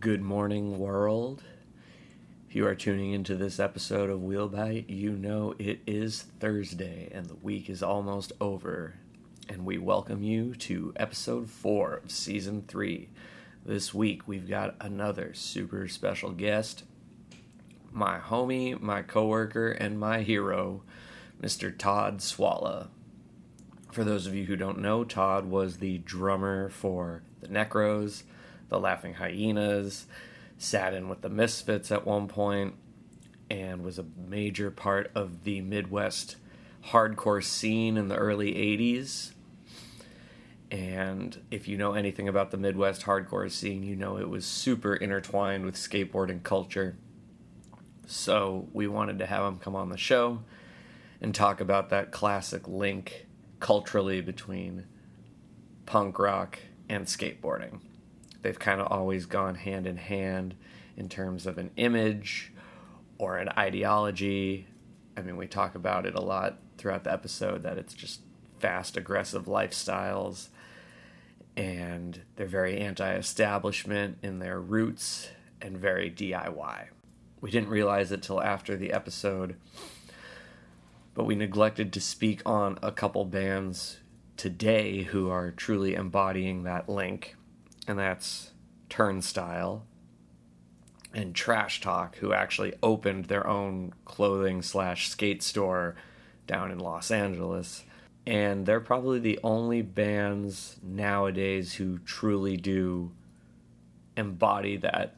Good morning, world. If you are tuning into this episode of Wheelbite, you know it is Thursday and the week is almost over. And we welcome you to episode four of season three. This week we've got another super special guest, my homie, my coworker, and my hero, Mr. Todd Swalla. For those of you who don't know, Todd was the drummer for the Necros, the Laughing Hyenas, sat in with the Misfits at one point, and was a major part of the Midwest hardcore scene in the early 80s. And if you know anything about the Midwest hardcore scene, you know it was super intertwined with skateboarding culture. So we wanted to have him come on the show and talk about that classic link culturally between punk rock and skateboarding. They've kind of always gone hand in hand in terms of an image or an ideology. I mean, we talk about it a lot throughout the episode that it's just fast, aggressive lifestyles and they're very anti establishment in their roots and very DIY. We didn't realize it till after the episode but we neglected to speak on a couple bands today who are truly embodying that link, and that's Turnstile and Trash Talk, who actually opened their own clothing slash skate store down in Los Angeles. And they're probably the only bands nowadays who truly do embody that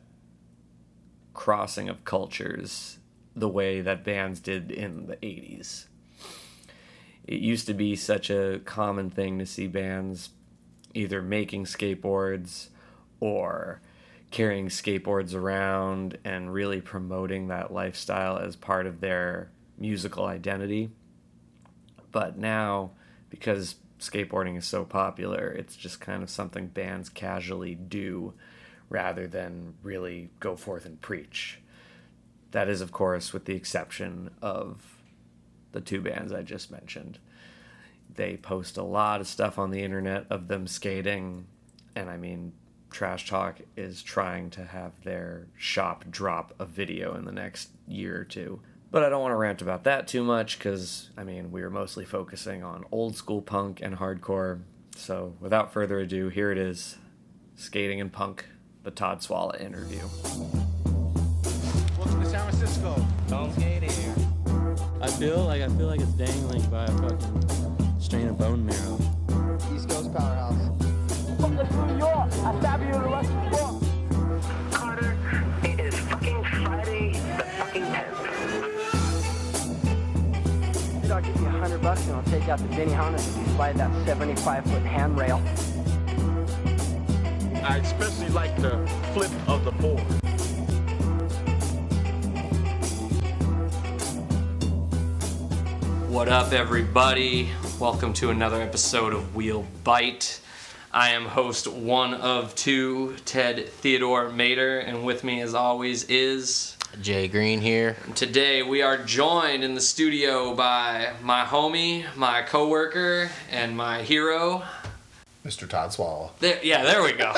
crossing of cultures the way that bands did in the 80s. It used to be such a common thing to see bands either making skateboards or carrying skateboards around and really promoting that lifestyle as part of their musical identity. But now, because skateboarding is so popular, it's just kind of something bands casually do rather than really go forth and preach. That is, of course, with the exception of the two bands I just mentioned. They post a lot of stuff on the internet of them skating, and I mean, Trash Talk is trying to have their shop drop a video in the next year or two. But I don't want to rant about that too much because, I mean, we were mostly focusing on old school punk and hardcore. So without further ado, here it is Skating and Punk, the Todd Swalla interview. Welcome to San Francisco. Don't skate here. I feel like I feel like it's dangling by a fucking strain of bone marrow. East Coast powerhouse. From the New York, I stab you in the Russian fork. Carter, it is fucking Friday the fucking 10th. I'll give you a hundred bucks and I'll take out the Benny Hannes if you slide that 75 foot handrail. I especially like the flip of the board. What up, everybody? Welcome to another episode of Wheel Bite. I am host one of two, Ted Theodore Mater, and with me, as always, is. Jay Green here. Today, we are joined in the studio by my homie, my coworker, and my hero. Mr. Todd Swallow. There, yeah, there we go.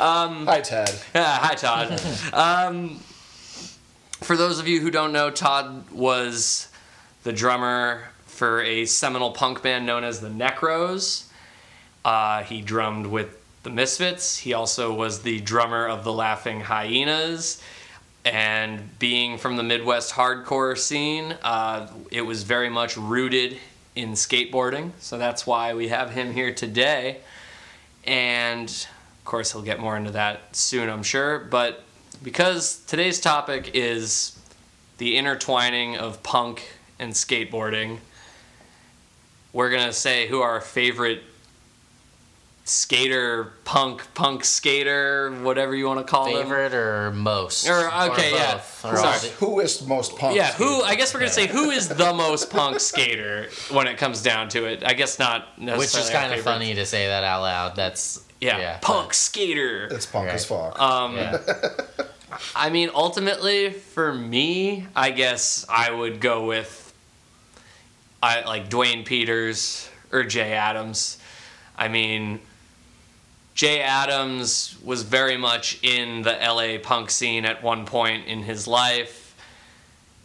Hi, Ted. Yeah, hi, Todd. um, for those of you who don't know, Todd was the drummer for a seminal punk band known as the Necros. Uh, he drummed with the Misfits. He also was the drummer of the Laughing Hyenas. And being from the Midwest hardcore scene, uh, it was very much rooted in skateboarding. So that's why we have him here today. And of course, he'll get more into that soon, I'm sure. But because today's topic is the intertwining of punk and skateboarding, we're going to say who our favorite skater, punk, punk skater, whatever you want to call them. Favorite or most? Or- okay, yeah. both, or Sorry. all the- Who is most punk? Yeah, who? I guess we're gonna say who is the most punk skater when it comes down to it. I guess not necessarily. Which is kind of funny to say that out loud. That's Yeah, but- punk skater. It's punk as fuck. Um, yeah. I mean, ultimately, for me, I guess I would go with I like Duane Peters or Jay Adams. I mean, Jay Adams was very much in the LA punk scene at one point in his life.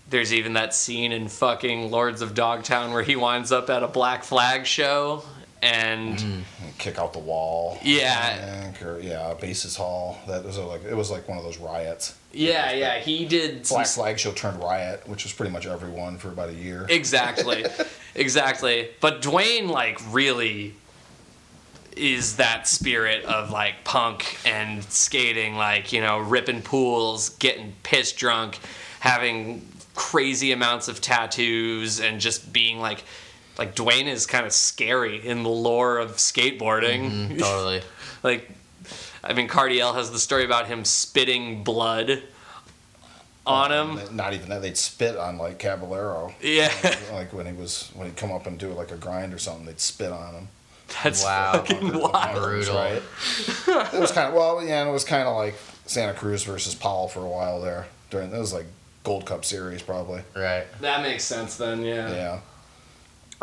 There's even that scene in fucking Lords of Dogtown where he winds up at a Black Flag show and mm-hmm. And kick out the wall. Yeah. Think, or yeah, Bases Hall. That was like it was like one of those riots. yeah, yeah, he did some Black Flag Show turned riot, which was pretty much everyone for about a year. Exactly. exactly. But Duane like really is that spirit of like punk and skating like, you know, ripping pools, getting pissed drunk, having crazy amounts of tattoos and just being like like Duane is kind of scary in the lore of skateboarding. Mm-hmm. Totally. like I mean Cardiel has the story about him spitting blood on him. Not even that. They'd spit on like Caballero. Yeah. like when he was when he'd come up and do like a grind or something, they'd spit on him. That's Wow. fucking wild. Brutal. Right. it was kind of well, yeah, and it was kind of like Santa Cruz versus Powell for a while there. During it was like Gold Cup series probably. Right. That makes sense then, yeah. Yeah.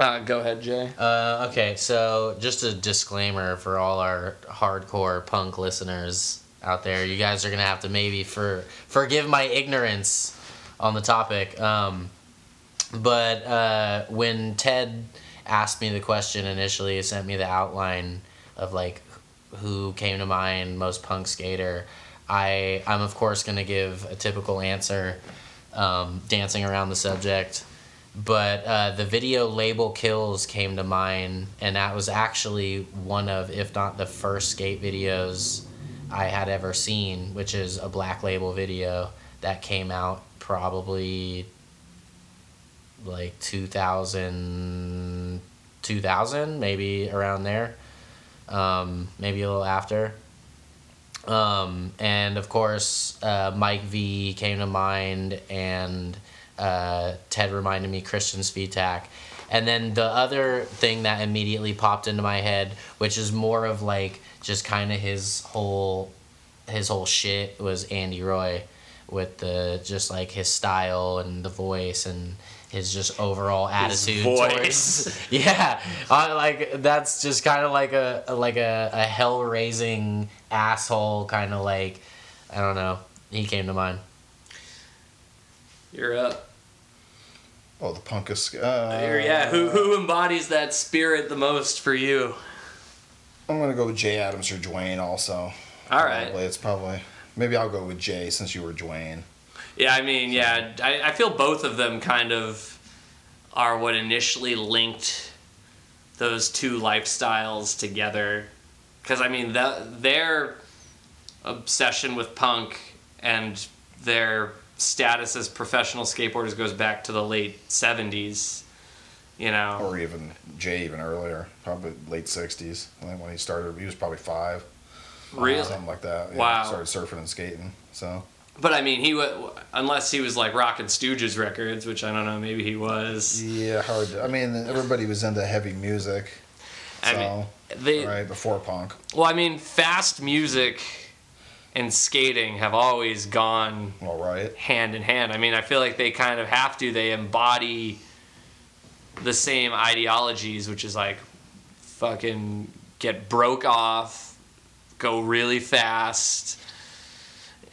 Uh, go ahead, Jay. Uh, okay, so just a disclaimer for all our hardcore punk listeners out there. You guys are gonna have to maybe for forgive my ignorance on the topic. Um, but uh, when Ted asked me the question initially, he sent me the outline of like who came to mind, most punk skater. I I'm of course gonna give a typical answer, um, dancing around the subject but uh, the video label kills came to mind and that was actually one of if not the first skate videos i had ever seen which is a black label video that came out probably like 2000 2000 maybe around there. Um, maybe a little after. Um, and of course uh, mike v came to mind and uh, Ted reminded me Christian Spitak. And then the other thing that immediately popped into my head, which is more of like just kind of his whole his whole shit was Andy Roy with the just like his style and the voice and his just overall attitude voice. towards yeah I, like that's just kind of like a like a, a hell raising asshole kind of like I don't know he came to mind You're up. Oh, the punkest. Uh, yeah, who who embodies that spirit the most for you? I'm gonna go with Jay Adams or Duane also. All right. Probably. It's probably maybe I'll go with Jay since you were Duane. Yeah, I mean, yeah, I, I feel both of them kind of are what initially linked those two lifestyles together. Because, I mean, the, their obsession with punk and their status as professional skateboarders goes back to the late 70s, you know? or even Jay even earlier, probably late '60s. I think when he started, he was probably five, Really? Uh, something like that. Yeah, Wow. started surfing and skating. So But I mean, he wa unless he was like rocking Stooges records, which I don't know, maybe he was. yeah, hard. To, I mean, everybody was into heavy music. I mean, they, right before punk. Well, I mean, fast music and skating have always gone All right. hand in hand. I mean, I feel like they kind of have to. They embody the same ideologies, which is like fucking get broke off, go really fast,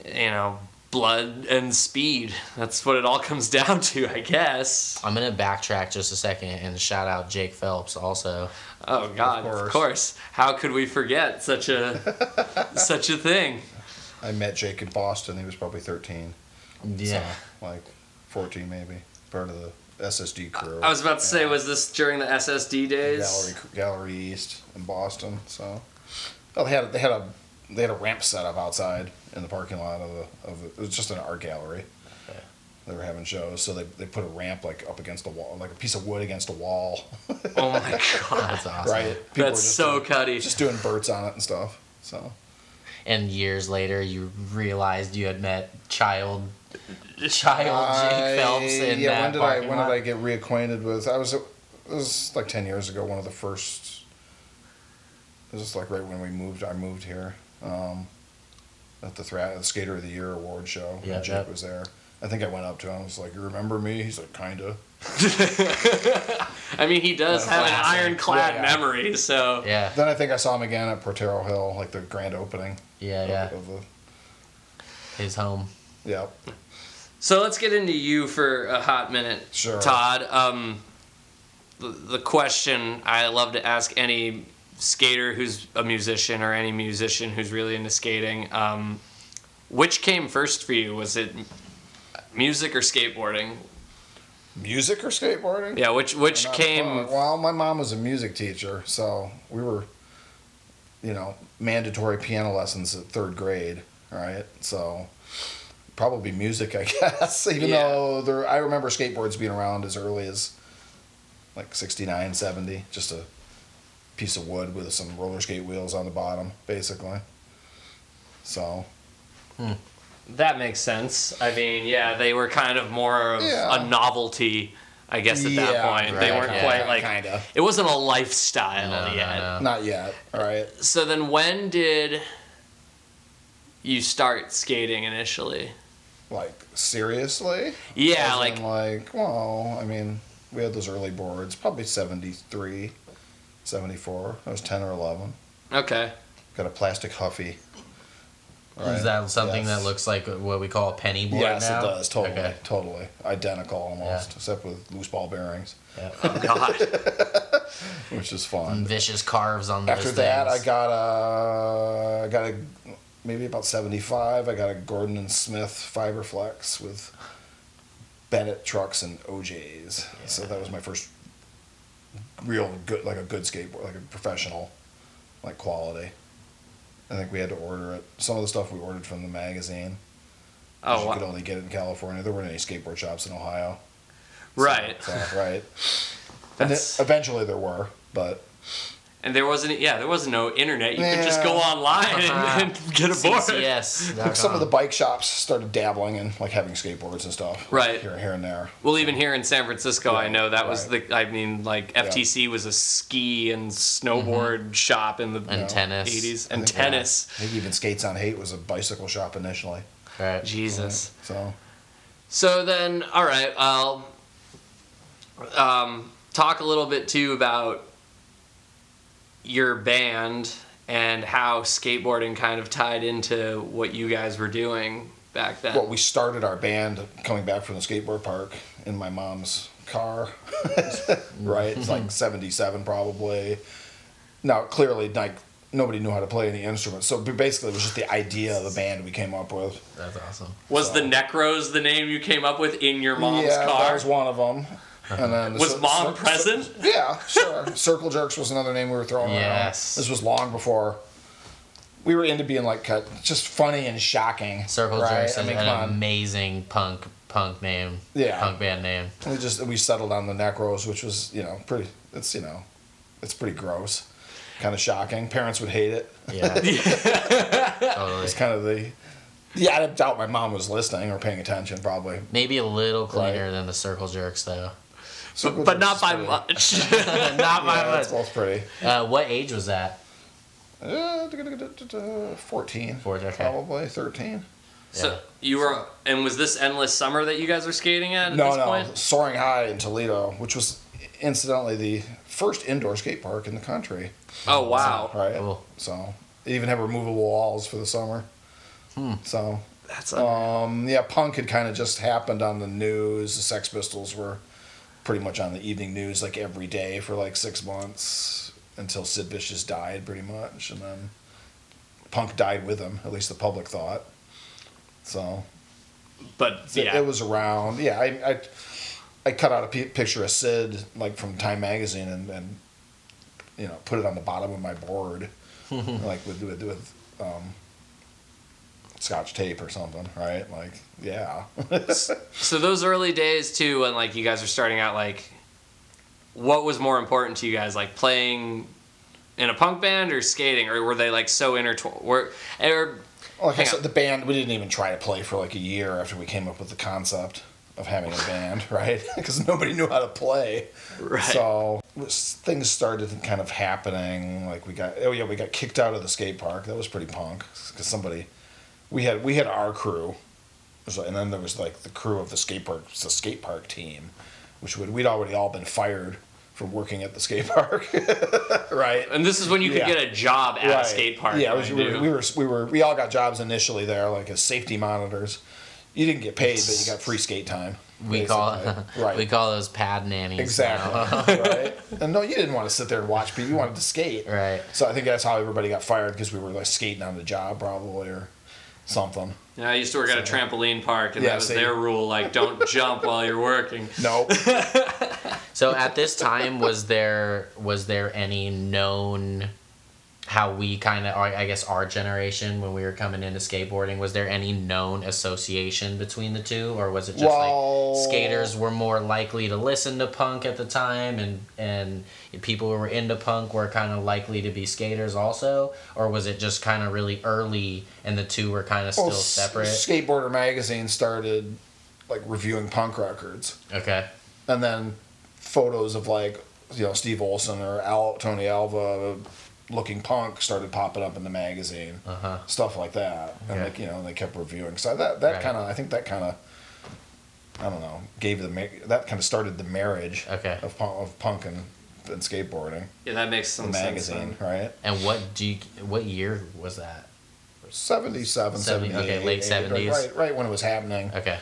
you know, blood and speed. That's what it all comes down to, I guess. I'm gonna backtrack just a second and shout out Jake Phelps also. Oh God, of course. course. How could we forget such a such a thing? I met Jake in Boston. He was probably 13. So, like 14 maybe. Part of the SSD crew. I was about to say, was this during the SSD days? Gallery Gallery East in Boston. So, oh, they had they had a they had a ramp set up outside in the parking lot of the of the, it was just an art gallery. They were having shows, so they, they put a ramp like up against the wall, like a piece of wood against a wall, Oh my god, That's awesome. right? People were that's just so doing, cutty. just doing burts on it and stuff. So And years later, you realized you had met child, child I- Jake Phelps in yeah, that when did I when lot. did I get reacquainted with? I was it was like ten years ago. One of the first. It was like right when we moved. I moved here. Um, at the Thra- the Skater of the Year award show. Yeah, Jake yep. was there. I think I went up to him. I was like, "You remember me?" He's like, "Kinda." I mean, he does have an ironclad Yeah, yeah. memory, so Yeah, Then I think I saw him again at Potrero Hill, like the grand opening. Yeah, of- yeah. Of the, His home. yeah. So let's get into you for a hot minute, Sure. Todd. Um, the, the question I love to ask any skater who's a musician or any musician who's really into skating: um, which came first for you? Was it music or skateboarding? Music or skateboarding? Yeah, which which came? fun. Well, my mom was a music teacher, so we were, you know, mandatory piano lessons at third grade, right? So probably music, I guess. Even Yeah. though there, I remember skateboards being around as early as like 69, 70, just a piece of wood with some roller skate wheels on the bottom, basically. So hmm. That makes sense. I mean, yeah, they were kind of more of Yeah. a novelty, I guess, at that Yeah, point. they right, weren't yeah. quite like kinda. it wasn't a lifestyle No, no, yet. no. not yet, all right? So then, when did you start skating initially? Like seriously? Yeah, As like in, like, well, I mean, we had those early boards, probably 73, 74. I was 10 or 11. okay, Got a plastic Huffy. Is that something Yes. that looks like what we call a penny board Yes, now? it does. Totally. Okay. Totally. Identical almost, Yeah. except with loose ball bearings, Yeah. oh god, which is fun. And Vicious carves on those After that, I got a, I got a, maybe about 75. I got a Gordon and Smith Fiberflex with Bennett trucks and OJs. So that was my first real good, like a good skateboard, like a professional, like quality. I think we had to order it. Some of the stuff we ordered from the magazine. oh you wow. could only get it in California. There weren't any skateboard shops in Ohio. right. So, right. And then eventually there were, but And there wasn't, yeah, there wasn't no internet. You could just Yeah. go online and, and get a board. CCS. some of the bike shops started dabbling in like having skateboards and stuff. Right. Here, here and there. Well, even here in San Francisco, I know that was right. the. I mean, like Yeah. FTC was a ski and snowboard shop in the And tennis. 80s and I think, tennis. yeah, I think even Skates on Haight was a bicycle shop initially. Right. Jesus. So So then, all right, I'll um, talk a little bit too about your band and how skateboarding kind of tied into what you guys were doing back then. well, we started our band coming back from the skateboard park in my mom's car. right? It's like mm-hmm. seventy seven probably. Now clearly like nobody knew how to play any instruments. So basically it was just the idea of the band we came up with. That's awesome. was the Necros the name you came up with in your mom's yeah, car? that was one of them. Uh-huh. And then the Was cir- mom cir- present? Yeah, sure. Circle jerks was another name we were throwing Yes. around. This was long before we were into being like cut, just funny and shocking. Circle right? Jerks I mean, an on. amazing punk punk name. Yeah. Punk band name. We just we settled on the Necros, which was you know pretty. It's you know, it's pretty gross, kind of shocking. Parents would hate it. Yeah. totally. It's kind of the. Yeah, I doubt my mom was listening or paying attention. Probably. Maybe a little cleaner Right. than the Circle Jerks though. Circle but not by pretty- much. Not my Yeah, it's much. both pretty. Uh, what age was that? Uh, 14. Fourteen, okay. Probably 13. so Yeah. you were, and was this endless summer that you guys were skating at at No, this no. point? Soaring High in Toledo, which was incidentally the first indoor skate park in the country. Oh wow, Right. Cool. So they even have removable walls for the summer. Hmm. So that's a, um, yeah, punk had kind of just happened on the news. The Sex Pistols were pretty much on the evening news like every day for like six months until Sid Vicious died, pretty much, and then punk died with him. At least the public thought. So but it- yeah, it was around. Yeah, I, I, I cut out a picture of Sid like from Time magazine and, and you know put it on the bottom of my board, like with with, with um, scotch tape or something, right? Like yeah, So those early days too, when like you guys were starting out, like what was more important to you guys, like playing in a punk band or skating, or were they like so intertwined? Were or like I said, the band we didn't even try to play for like a year after we came up with the concept of having a band, right? Because nobody knew how to play. right? So things started kind of happening. Like we got oh yeah we got kicked out of the skate park. That was pretty punk because somebody we had we had our crew So, and then there was like the crew of the skate park, the skate park team, which would we'd already all been fired from working at the skate park, right? And this is when you could Yeah. get a job at right. a skate park. Yeah, was, we, were, we were we were we all got jobs initially there, like as safety monitors. You didn't get paid, but you got free skate time. We call right. we call those pad nannies. Exactly. right. And no, you didn't want to sit there and watch but You wanted to skate. Right. So I think that's how everybody got fired because we were like skating on the job probably or something. Yeah, I used to work at a trampoline park, and Yeah, that was see. their rule: like, don't jump while you're working. Nope. So at this time, was there was there any known how we kind of, I guess, our generation when we were coming into skateboarding, was there any known association between the two, or was it just Well- like skaters were more likely to listen to punk at the time, and and people who were into punk were kind of likely to be skaters also, or was it just kind of really early and the two were kind of still Well, separate? Skateboarder magazine started like reviewing punk records, Okay. and then photos of like you know Steve Olson or Al, Tony Alva looking punk started popping up in the magazine, Uh-huh. stuff like that, and Okay. like you know they kept reviewing. So that that Right. kind of I think that kind of I don't know gave the that kind of started the marriage Okay. of punk, of punk and, and skateboarding. Yeah, that makes The some sense. magazine, right? And what do you, what year was that? 77, 70 78. okay, late 80, 70s. Right, right when it was happening. Okay.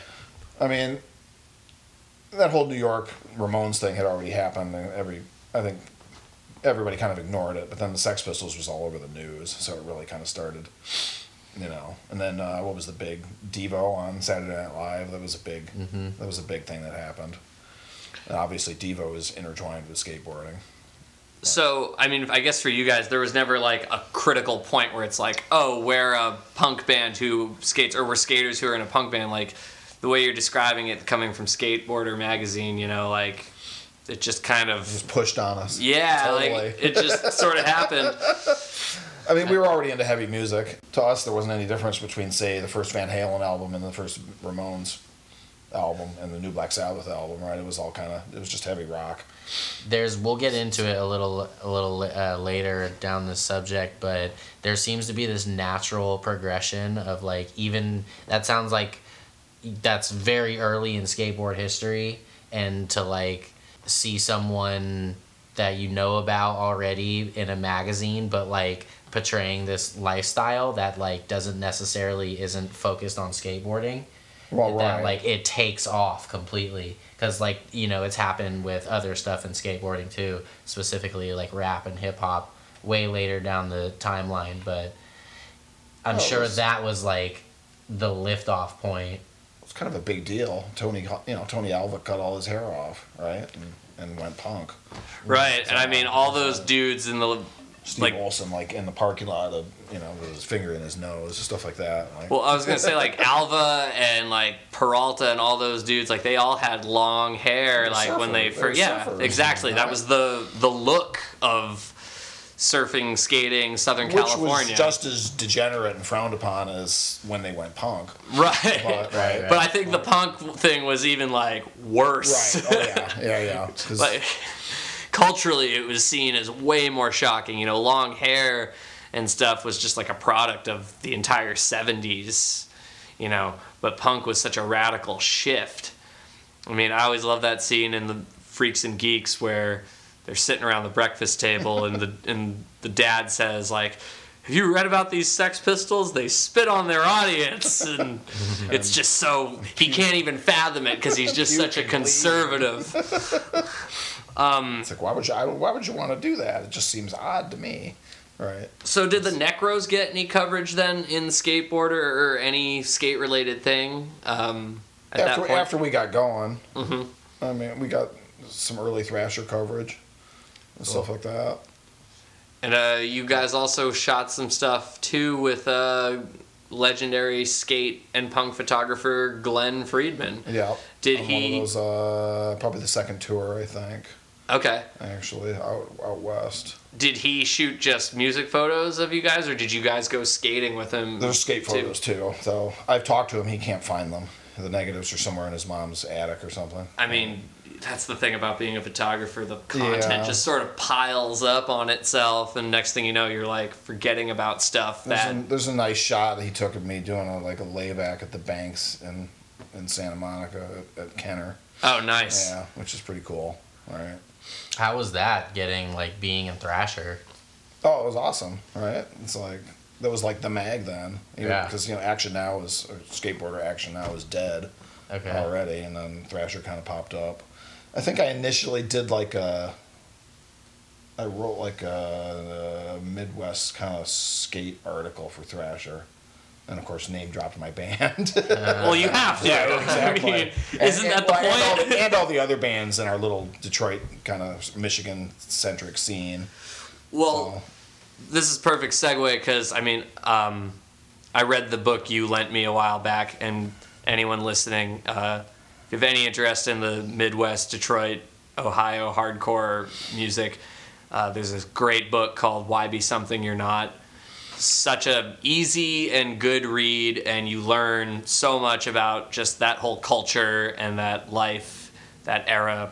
I mean, that whole New York Ramones thing had already happened, and every I think everybody kind of ignored it. But then the Sex Pistols was all over the news, so it really kind of started, you know. And then uh, what was the big Devo on Saturday Night Live? That was a big Mhm. that was a big thing that happened. And obviously, Devo is intertwined with skateboarding. So, I mean, I guess for you guys, there was never like a critical point where it's like, oh, we're a punk band who skates, or we're skaters who are in a punk band. Like the way you're describing it, coming from Skateboarder magazine, you know, like it just kind of, Just pushed on us. yeah, Totally. like it just sort of happened. I mean, we were already into heavy music. To us, there wasn't any difference between, say, the first Van Halen album and the first Ramones album and the new Black Sabbath album, right? It was all kind of, it was just heavy rock. There's we'll get into it a little a little uh, later down the subject, but there seems to be this natural progression of like even that sounds like that's very early in skateboard history and to like see someone that you know about already in a magazine but like portraying this lifestyle that like doesn't necessarily isn't focused on skateboarding Well, that right. like it takes off completely because like you know it's happened with other stuff in skateboarding too specifically like rap and hip-hop way later down the timeline but i'm Oh, sure was- that was like the lift-off point kind of a big deal. Tony, you know, Tony Alva cut all his hair off, right? And, and went punk. Right. And I mean, all those dudes in the, Steve like, Olson, like in the parking lot, of, you know, with his finger in his nose, stuff like that. Like, Well, I was gonna say like Alva and like Peralta and all those dudes, like they all had long hair, like when they first, yeah, exactly. That was the the look of surfing, skating, Southern which California. was just as degenerate and frowned upon as when they went punk. right. But, right, But I think the punk thing was even like worse. Right. Oh yeah. Yeah. Yeah. 'Cause- like culturally, it was seen as way more shocking. You know, long hair and stuff was just like a product of the entire '70s. You know, but punk was such a radical shift. I mean, I always love that scene in the Freaks and Geeks where they're sitting around the breakfast table and the and the dad says like. Have you read about these Sex Pistols? They spit on their audience, and it's just so he can't even fathom it because he's just such a conservative. It's like why would you? Why would you want to do that? It just seems odd to me. Right. So did the Necros get any coverage then in skateboarder or any skate related thing um, at after that point? after we got going, Mhm. I mean, we got some early Thrasher coverage and stuff like that. And uh, you guys also shot some stuff too with uh, legendary skate and punk photographer Glenn Friedman. Yeah. Did on he? One of those, uh, probably the second tour, I think. Okay. Actually, out out west. Did he shoot just music photos of you guys, or did you guys go skating with him? There's skate photos too. So I've talked to him. He can't find them. The negatives are somewhere in his mom's attic or something. I mean, that's the thing about being a photographer. The content Yeah. just sort of piles up on itself, and next thing you know, you're like forgetting about stuff There's that. a, there's a nice shot that he took of me doing a, like a layback at the banks in in Santa Monica at, at Kenter. oh, nice. Yeah, which is pretty cool. Right. How was that getting like being in Thrasher? Oh, it was awesome. Right. It's like that was like the mag then. You know, Yeah. Because you know, Action Now is or skateboarder Action Now is dead Okay. already, and then Thrasher kind of popped up. I think I initially did like a. I wrote like a, a Midwest kind of skate article for Thrasher, and of course name dropped my band. Well, you have to. Yeah, exactly. I mean, isn't And- that the and- and all point? the- And all the other bands in our little Detroit kind of Michigan centric scene. Well, this is perfect segue because I mean, um, I read the book you lent me a while back, and anyone listening, uh, if you have any interest in the Midwest, Detroit, Ohio hardcore music, uh, there's this great book called "Why Be Something You're Not." Such a easy and good read, and you learn so much about just that whole culture and that life, that era.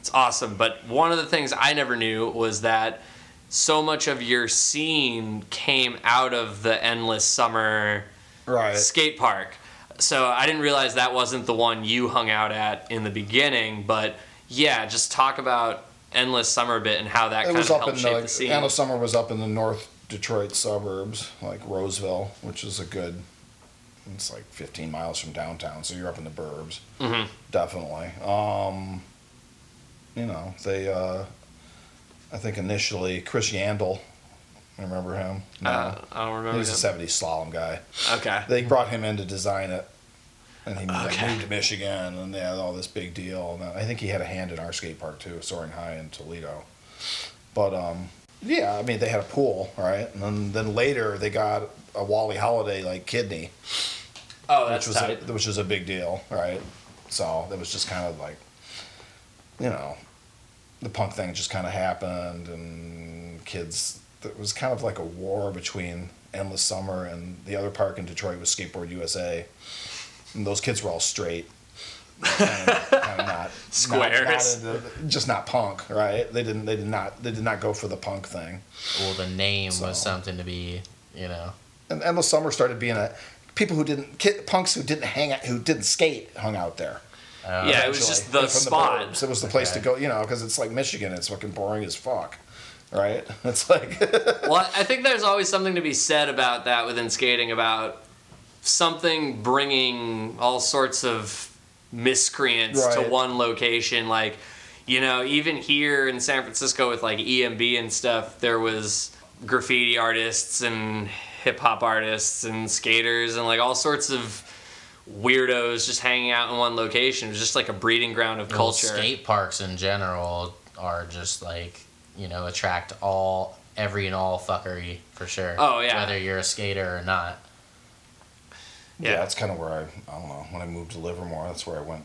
It's awesome. But one of the things I never knew was that so much of your scene came out of the endless summer Right. skate park. So I didn't realize that wasn't the one you hung out at in the beginning, but yeah, just talk about endless summer a bit and how that It kind was of helped shape the, the scene. Endless Summer was up in the North Detroit suburbs, like Roseville, which is a good. It's like 15 miles from downtown, so you're up in the burbs. Mhm. Definitely. Um, you know, they. Uh, I think initially Chris Yandall. Remember him? No. Uh, I don't remember. he was him. a 70s slalom guy. Okay. They brought him in to design it, and he like, Okay. moved to Michigan, and they had all this big deal. And I think he had a hand in our skate park too, Soaring High in Toledo. But um, yeah, I mean they had a pool, right? And then, then later they got a Wally Hollyday like kidney, oh, that's which was tight. a, which was a big deal, right? So that was just kind of like, you know, the punk thing just kind of happened, and kids. It was kind of like a war between Endless Summer and the other park in Detroit was Skateboard USA, and those kids were all straight. kind of, kind of not Squares. not, not into- just not punk, right? They didn't. They did not. They did not go for the punk thing. Well, the name So- was something to be, you know. And Endless Summer started being a people who didn't kid, punks who didn't hang out, who didn't skate hung out there. Uh, Yeah, it was just the And from spot. burbs. it was the place Okay. to go, you know, because it's like Michigan. It's fucking boring as fuck, right? It's like well, I think there's always something to be said about that within skating about something bringing all sorts of miscreants to one location. Like, you know, even here in San Francisco with like EMB and stuff, there was graffiti artists and hip hop artists and skaters and like all sorts of weirdos just hanging out in one location. It was just like a breeding ground of well, culture. skate parks in general are just like, you know, attract all, every and all fuckery for sure. Oh, yeah. Whether you're a skater or not. yeah, Yeah. that's kind of where I I don't know when I moved to Livermore. That's where I went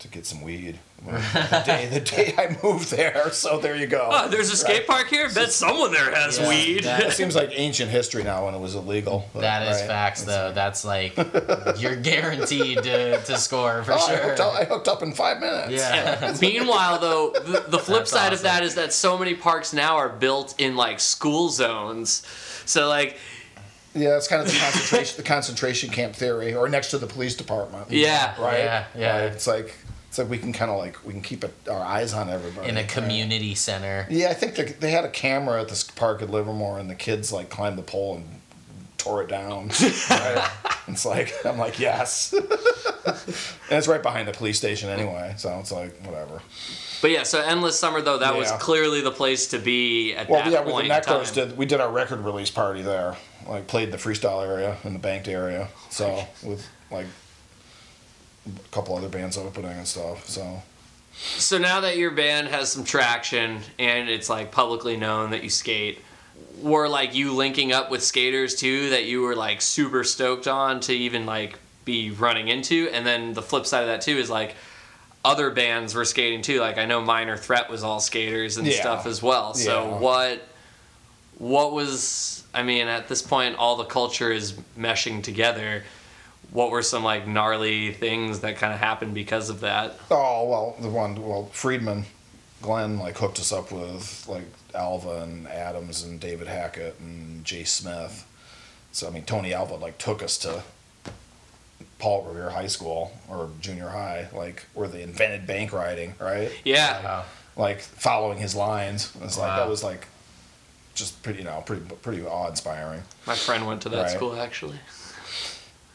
to get some weed. The day the day I moved there. So there you go. Oh, there's a skate park here? Bet someone there has Yeah, weed. that- It seems like ancient history now when it was illegal. but, That is right? facts, though. like, That's like you're guaranteed to, to score for oh, I, sure. hooked up, I hooked up in five minutes. Yeah. Meanwhile, though, the, the flip That's side of that is that so many parks now are built in like school zones. So like, Yeah, that's kind of the concentration the concentration camp theory, or next to the police department. Yeah. right. Yeah, yeah. Right? It's like it's like we can kind of like we can keep it, our eyes on everybody In a right? community center. Yeah, I think they, they had a camera at this park at Livermore, and the kids like climbed the pole and tore it down. right? It's like I'm like yes, and it's right behind the police station anyway, so it's like whatever. but yeah. So endless summer though, that was clearly the place to be at Well, that yeah, point time. Necros did we did our record release party there, like played the freestyle area and the banked area, so with like a couple other bands opening and stuff. So So now that your band has some traction and it's like publicly known that you skate, were like you linking up with skaters too that you were like super stoked on to even like be running into? And then the flip side of that too is like other bands were skating too. Like I know Minor Threat was all skaters and Yeah. stuff as well. So Yeah. what what was I mean at this point all the culture is meshing together. What were some like gnarly things that kind of happened because of that? Oh well, the one well Friedman, Glenn like hooked us up with like Alva and Adams and David Hackett and Jay Smith. So I mean Tony Alva like took us to Paul Revere High School or junior high, like where they invented bank riding, right? Yeah. Wow. Like following his lines. It's like Wow. that was like just pretty you know pretty pretty awe inspiring. My friend went to that Right. school actually.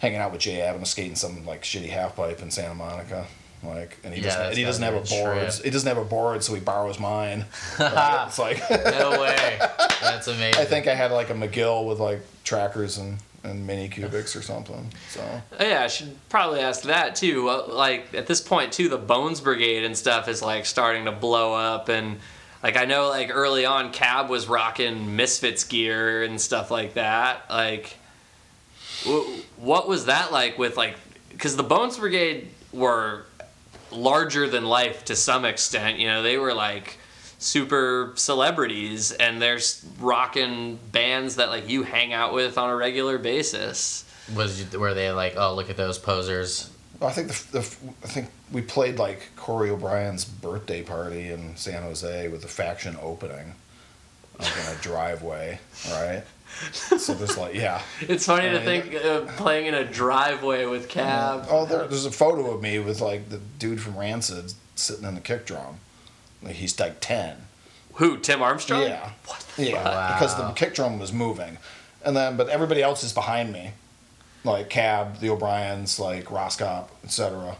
Hanging out with Jay Adams skating some like shitty half pipe in Santa Monica. Like and he Yeah, doesn't and he doesn't have a board. trip. He doesn't have a board, so he borrows mine. Right? It's like No way. That's amazing. I think I had like a McGill with like trackers and, and mini cubics or something. So Oh, yeah, I should probably ask that too. Like at this point too, the Bones Brigade and stuff is like starting to blow up, and like I know like early on, Cab was rocking Misfits gear and stuff like that. Like, wh- what was that like with like? Because the Bones Brigade were larger than life to some extent. You know, they were like super celebrities, and they're s- rocking bands that like you hang out with on a regular basis. was you, were they like, oh look at those posers? I think the, the I think we played like Corey O'Brien's birthday party in San Jose with the faction opening, like in a driveway, right? So there's like yeah. It's funny to mean, think of playing in a driveway with Cab. Oh, there, there's a photo of me with like the dude from Rancid sitting in the kick drum. Like he's like ten. Who? Tim Armstrong? Yeah. What? yeah, Wow. because the kick drum was moving, and then but everybody else is behind me, like Cab, the O'Briens, like Roskopp, etc.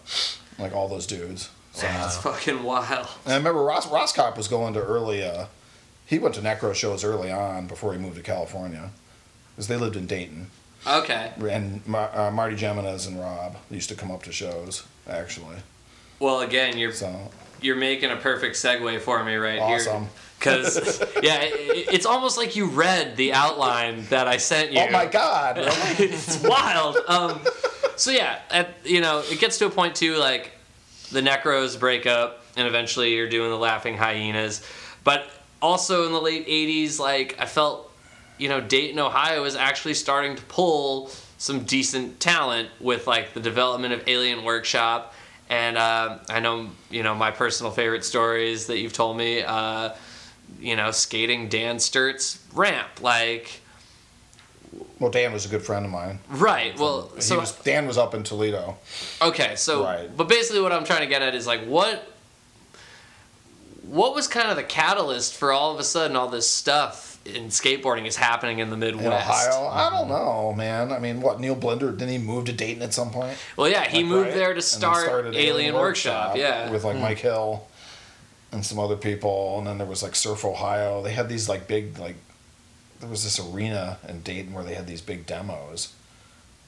Like all those dudes. So That's fucking wild. and I remember Ros- Roskopp was going to early. Uh, he went to Necro shows early on before he moved to California, because they lived in Dayton. Okay. And Mar- uh, Marty Geminis and Rob used to come up to shows actually. Well, again, you're So you're making a perfect segue for me right here. awesome. Because yeah, it, it's almost like you read the outline that I sent you. Oh my God! really? it's wild. Um, so yeah, at, you know, it gets to a point too, like the Necros break up, and eventually you're doing the Laughing Hyenas. But also in the late '80s, like I felt, you know, Dayton, Ohio is actually starting to pull some decent talent with like the development of Alien Workshop. And uh, I know, you know, my personal favorite stories that you've told me. Uh, you know, skating Dan Sturt's ramp, like. Well, Dan was a good friend of mine. Right. Well, He so was, Dan was up in Toledo. Okay, so Right. but basically what I'm trying to get at is like what what was kind of the catalyst for all of a sudden all this stuff in skateboarding is happening in the Midwest? in Ohio. I Mm-hmm. don't know, man. I mean, what Neil Blender didn't he move to Dayton at some point? Well, yeah, he Like, moved right? there to start started Alien, Workshop. Yeah. with like Mike Hill and some other people, and then there was like Surf Ohio. They had these like big like there was this arena in Dayton where they had these big demos,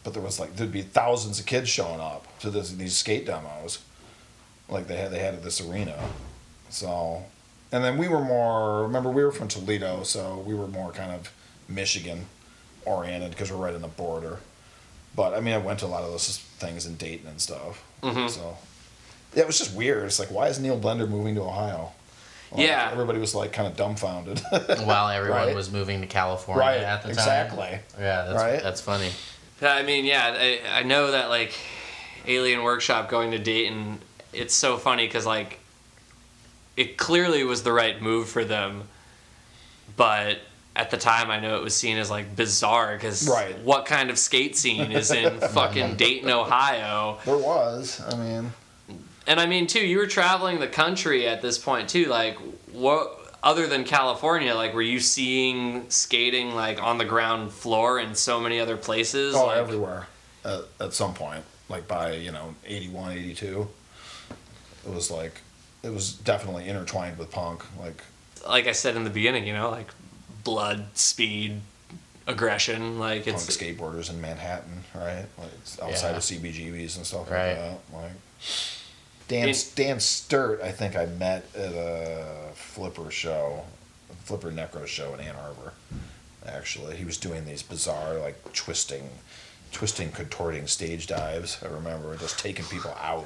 but there was like there'd be thousands of kids showing up to this, these skate demos, like they had they had at this arena, so. And then we were more. Remember, we were from Toledo, so we were more kind of Michigan oriented because we're right on the border. But I mean, I went to a lot of those things in Dayton and stuff. Mhm. So yeah, it was just weird. It's like, why is Neil Blender moving to Ohio? Like, Yeah. everybody was like kind of dumbfounded. While everyone Right. was moving to California right, at the time. exactly. Yeah, that's Right? that's funny. I mean, yeah, I, I know that like Alien Workshop going to Dayton, it's so funny because like it clearly was the right move for them, but at the time I know it was seen as like bizarre because Right. what kind of skate scene is in fucking Dayton, Ohio? There was. I mean, And I mean, too, you were traveling the country at this point too. Like, what other than California, like, were you seeing skating like on the ground floor in so many other places? oh, like, everywhere at, at some point, like by you know 81, 82. It was like it was definitely intertwined with punk. Like like I said in the beginning, you know, like blood, speed, aggression. Like punk it's skateboarders in Manhattan, right? Like it's outside Yeah. of CBGBs and stuff Right. like that. Like Dan In- Dan Sturt, I think I met at a Flipper show, Flipper Necro show in Ann Arbor. Actually, he was doing these bizarre like twisting, twisting, contorting stage dives. I remember just taking people out,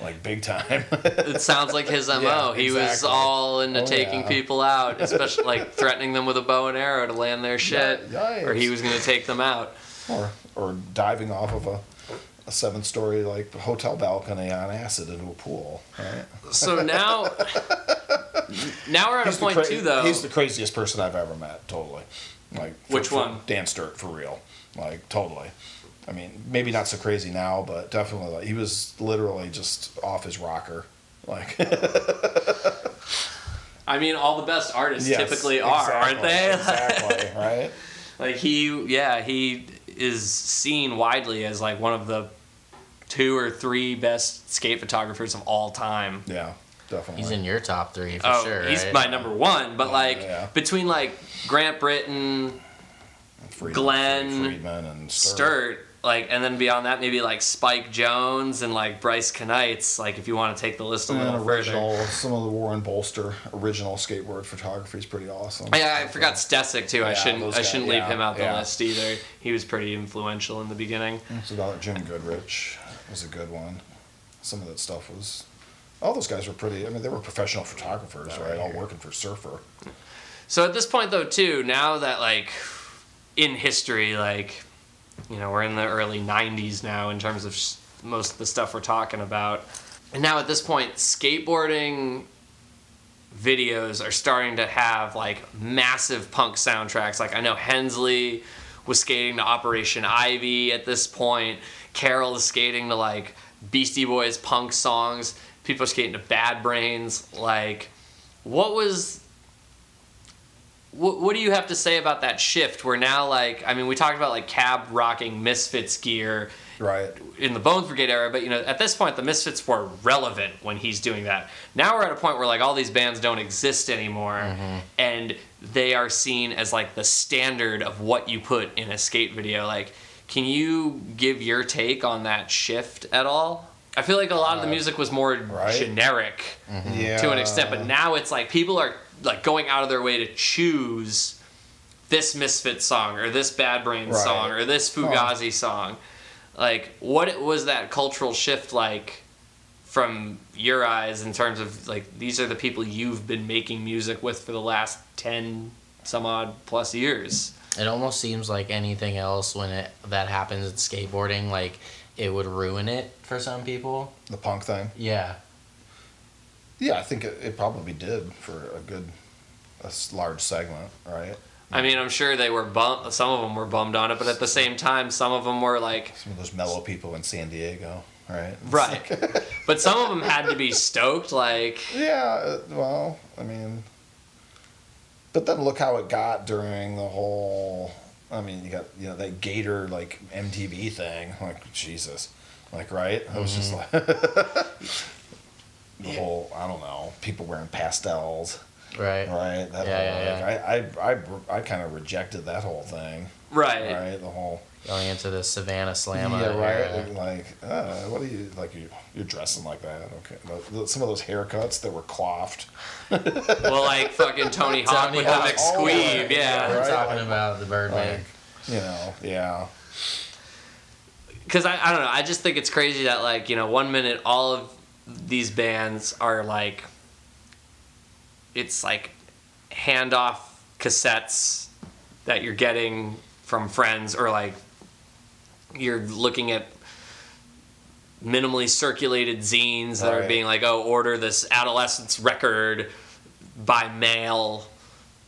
like big time. it sounds like his mo. Yeah, he was all into Oh, taking yeah. people out, especially like threatening them with a bow and arrow to land their shit, Yeah, or he was going to take them out. or or diving off of a a seven-story like hotel balcony on acid into a pool. Right? So now, now we're at a point cra- too, though. He's the craziest person I've ever met. Totally. Like for- Which one? Dan Sturt for real. Like totally. I mean, maybe not so crazy now, but definitely like he was literally just off his rocker. Like I mean, all the best artists Yes, typically are, aren't they? exactly. Right. like he, yeah, he is seen widely as like one of the two or three best skate photographers of all time. Yeah. Definitely. He's in your top three for oh, sure. he's right? my number one. But like yeah. between like Grant Brittain, Friedman, Glenn Friedman and Sturt. Sturt, like, and then beyond that, maybe like Spike Jonze and like Bryce Kanights. Like, if you want to take the list a And little further. original, some of the Warren Bolster original skateboard photography is pretty awesome. Yeah, I forgot Stecyk too. I shouldn't. those I shouldn't leave him out the yeah. list either. He was pretty influential in the beginning. So another Jim Goodrich was a good one. Some of that stuff was. All those guys were pretty. I mean, they were professional photographers, right? All working for Surfer. So at this point, though, too, now that like in history, like you know, we're in the early '90s now in terms of s- most of the stuff we're talking about, and now at this point, skateboarding videos are starting to have like massive punk soundtracks. Like I know Hensley was skating to Operation Ivy at this point. Carroll is skating to like Beastie Boys punk songs. People are skating to Bad Brains. Like, what was what, what do you have to say about that shift where now like i mean we talked about like cab rocking misfits gear Right. in the bones brigade era but you know at this point the misfits were relevant when he's doing that now we're at a point where like all these bands don't exist anymore mm-hmm. and they are seen as like the standard of what you put in a skate video like can you give your take on that shift at all i feel like a lot of the uh, music was more right. generic Yeah. to an extent, but now it's like people are like going out of their way to choose this Misfit song or this Bad Brains Right. song or this Fugazi song. Like, what was that cultural shift like from your eyes in terms of like these are the people you've been making music with for the last ten some odd plus years? It almost seems like anything else when it that happens in skateboarding, like it would ruin it for some people. the punk thing. Yeah. Yeah, I think it, it probably did for a good, a large segment, right? I mean, I'm sure they were bum. Some of them were bummed on it, but at the same time, some of them were like, Some of those mellow people in San Diego, right? right. but some of them had to be stoked. Like, Yeah, uh, well, I mean, but then look how it got during the whole. I mean, you got you know that Gator like MTV thing, like Jesus, like right? I was just like the whole. I don't know, people wearing pastels, Right. right? That Yeah, whole, yeah, like, I I I, I kind of rejected that whole thing, right. right? The whole. Going into the Savannah Slam. yeah, right. era. Like, uh, what are you like? You you're dressing like that? Okay. The- the- Some of those haircuts that were coiffed. Well, like fucking Tony Hawk Tony with Hawk. the McSqueeb, Oh, yeah. We're Right. talking about the Birdman. Like, you know, yeah. Because I, I don't know, I just think it's crazy that like you know one minute all of these bands are like, it's like handoff cassettes that you're getting from friends or like you're looking at minimally circulated zines that are Right. being like oh order this Adolescents record by mail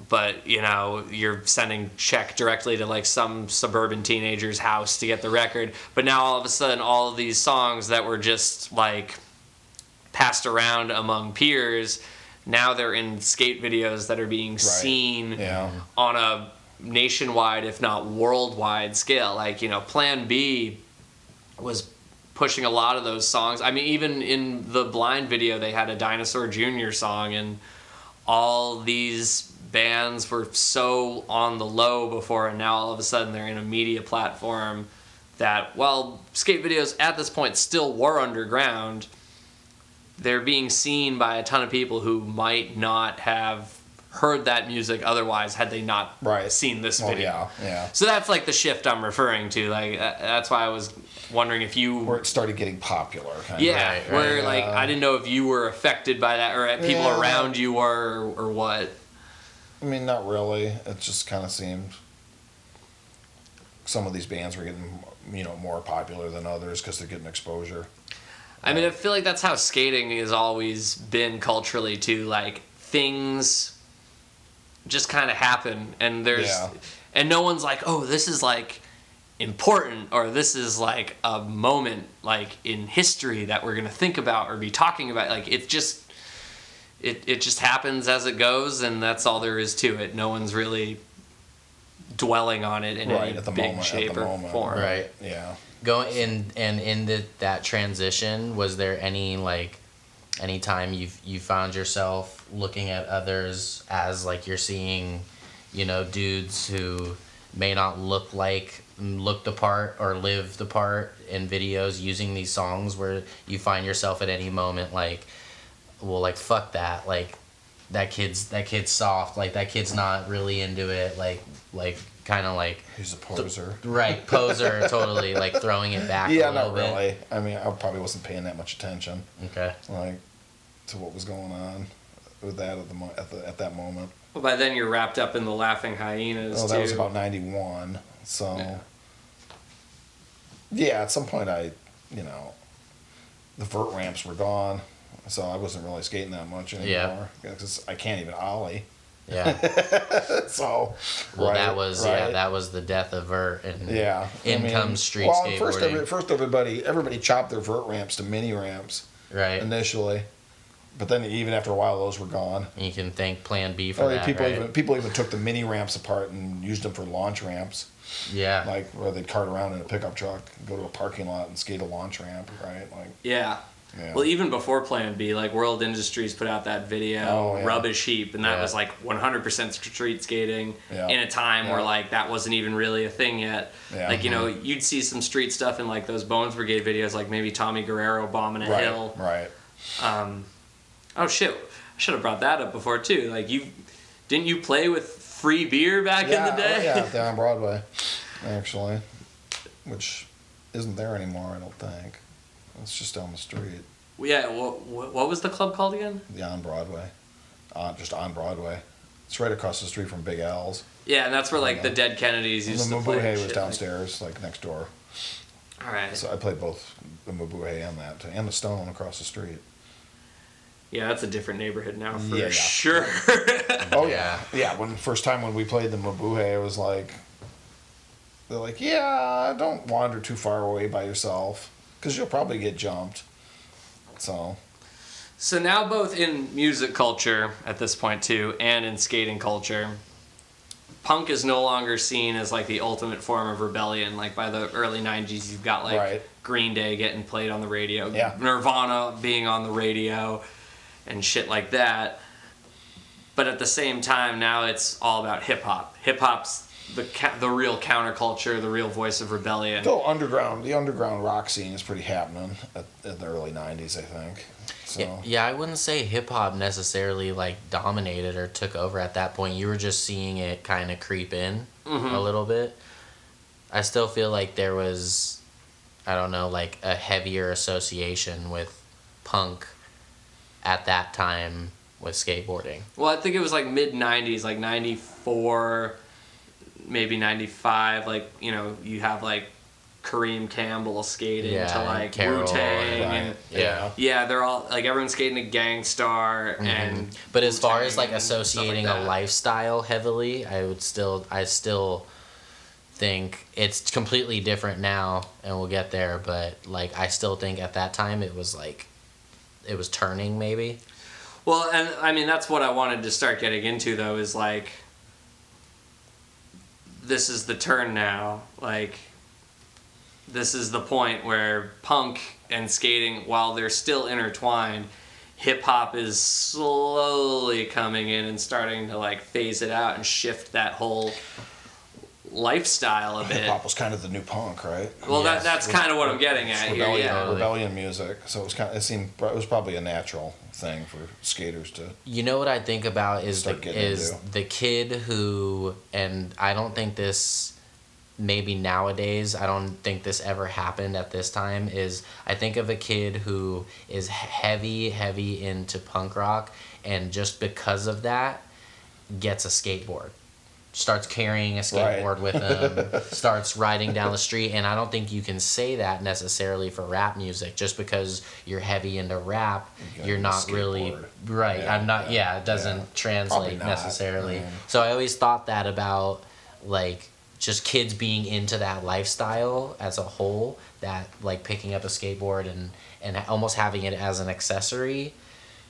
but you know you're sending check directly to like some suburban teenager's house to get the record but now all of a sudden all of these songs that were just like passed around among peers now they're in skate videos that are being seen Yeah. on a nationwide if not worldwide scale. Like you know plan b was pushing a lot of those songs. I mean even in the blind video they had a dinosaur junior song and all these bands were so on the low before and now all of a sudden they're in a media platform that while skate videos at this point still were underground they're being seen by a ton of people who might not have heard that music otherwise had they not Right. seen this Well, video yeah, yeah. so that's like the shift i'm referring to like uh, that's why i was wondering if you Where it started getting popular. Kind yeah, Right, where right. like I didn't know if you were affected by that or people Yeah. around you were or, or what. I mean, not really. It just kind of seemed. some of these bands were getting you know more popular than others because they're getting exposure. I mean, I feel like that's how skating has always been culturally too. Like things just kind of happen, and there's Yeah. and no one's like, oh, this is like important or this is like a moment like in history that we're gonna think about or be talking about. Like it just it it just happens as it goes, and that's all there is to it. No one's really dwelling on it in Right any at the big moment, at shape the or moment. form. Right. Yeah. Going in and in the, that transition, was there any like any time you've you found yourself looking at others as like you're seeing, you know, dudes who may not look like mm, look the part or live the part in videos using these songs where you find yourself at any moment like well like fuck that like that kid's that kid's soft like that kid's not really into it like like kind of like He's a poser. Right, poser, totally, like throwing it back. Yeah, a not bit. really. I mean, I probably wasn't paying that much attention, Okay. like, to what was going on with that at the mo- at the at that moment. Well, by then you're wrapped up in the laughing hyenas Oh, too. that was about '91. So, Yeah. yeah. at some point, I, you know, the vert ramps were gone, so I wasn't really skating that much anymore. Yeah. because I can't even ollie. Yeah. So, Well, right, that was yeah, that was the death of Vert and Yeah. In I mean, comes street well, First, skateboarding. every, first everybody everybody chopped their vert ramps to mini ramps right. initially, but then even after a while, those were gone. you can thank Plan B for oh, Or that, people right? even people even took the mini ramps apart and used them for launch ramps, yeah. like where they'd cart around in a pickup truck, go to a parking lot and skate a launch ramp, right? Like, yeah. Yeah. Well, even before Plan B, like World Industries put out that video, Oh, yeah. Rubbish Heap, and that Yeah. was like 100% street skating in a time where like that wasn't even really a thing yet. Like, you know, you'd see some street stuff in like those Bones Brigade videos, like maybe Tommy Guerrero bombing a right, hill. right. Um, oh shit, I should have brought that up before too. Like you, didn't you play with free beer back in the day? yeah, down Broadway, actually, which isn't there anymore. I don't think. It's just down the street, yeah. What, what was the club called again? the on Broadway, on just on Broadway. It's right across the street from Big Al's. Yeah, and that's where like the dead Kennedys used the to play. Mabuhay and was downstairs, like next door. All right. So I played both the Mabuhay and that, and the Stone across the street. Yeah, that's a different neighborhood now for Yeah, yeah. sure. Oh yeah, yeah. When first time when we played the Mabuhay, it was like, they're like, yeah, don't wander too far away by yourself, because you'll probably get jumped. So so now, both in music culture at this point too, and in skating culture, punk is no longer seen as like the ultimate form of rebellion. Like by the early '90s, you've got like Right. Green Day getting played on the radio, Yeah. Nirvana being on the radio, and shit like that. But at the same time, now it's all about hip hop. Hip hop's the ca- the real counterculture, the real voice of rebellion. still underground, the underground rock scene is pretty happening at, in the early '90s, I think. So Yeah, yeah, I wouldn't say hip hop necessarily like dominated or took over at that point. You were just seeing it kind of creep in mm-hmm. a little bit. I still feel like there was, I don't know, like a heavier association with punk at that time with skateboarding. Well, I think it was like mid '90s, like '94, maybe '95. Like you know, you have like Kareem Campbell skating Yeah, to and like Wu Tang, and Yeah. yeah, they're all like everyone's skating to Gang Starr and. Mm-hmm. But as far as like Wu-Tang and stuff like associating a lifestyle heavily, I would still I still think it's completely different now and we'll get there, but like I still think at that time it was like it was turning maybe. Well, and I mean that's what I wanted to start getting into though is like this is the turn now. Like this is the point where punk and skating while they're still intertwined, hip hop is slowly coming in and starting to like phase it out and shift that whole lifestyle a bit. hip bit. hop was kind of the new punk, right? Well, Yes. that, that's kind of what I'm getting at here. Yeah. rebellion music. So it was kind. Of, it seemed it was probably a natural thing for skaters to. You know what I think about is the is into. the kid who and I don't think this maybe nowadays I don't think this ever happened at this time is I think of a kid who is heavy heavy into punk rock and just because of that gets a skateboard starts carrying a skateboard with him, starts riding down the street, and I don't think you can say that necessarily for rap music. Just because you're heavy into rap, you're be not really right. Yeah, I'm not. yeah, Yeah, it doesn't yeah. translate not. necessarily. So I always thought that about like just kids being into that lifestyle as a whole that like picking up a skateboard and and almost having it as an accessory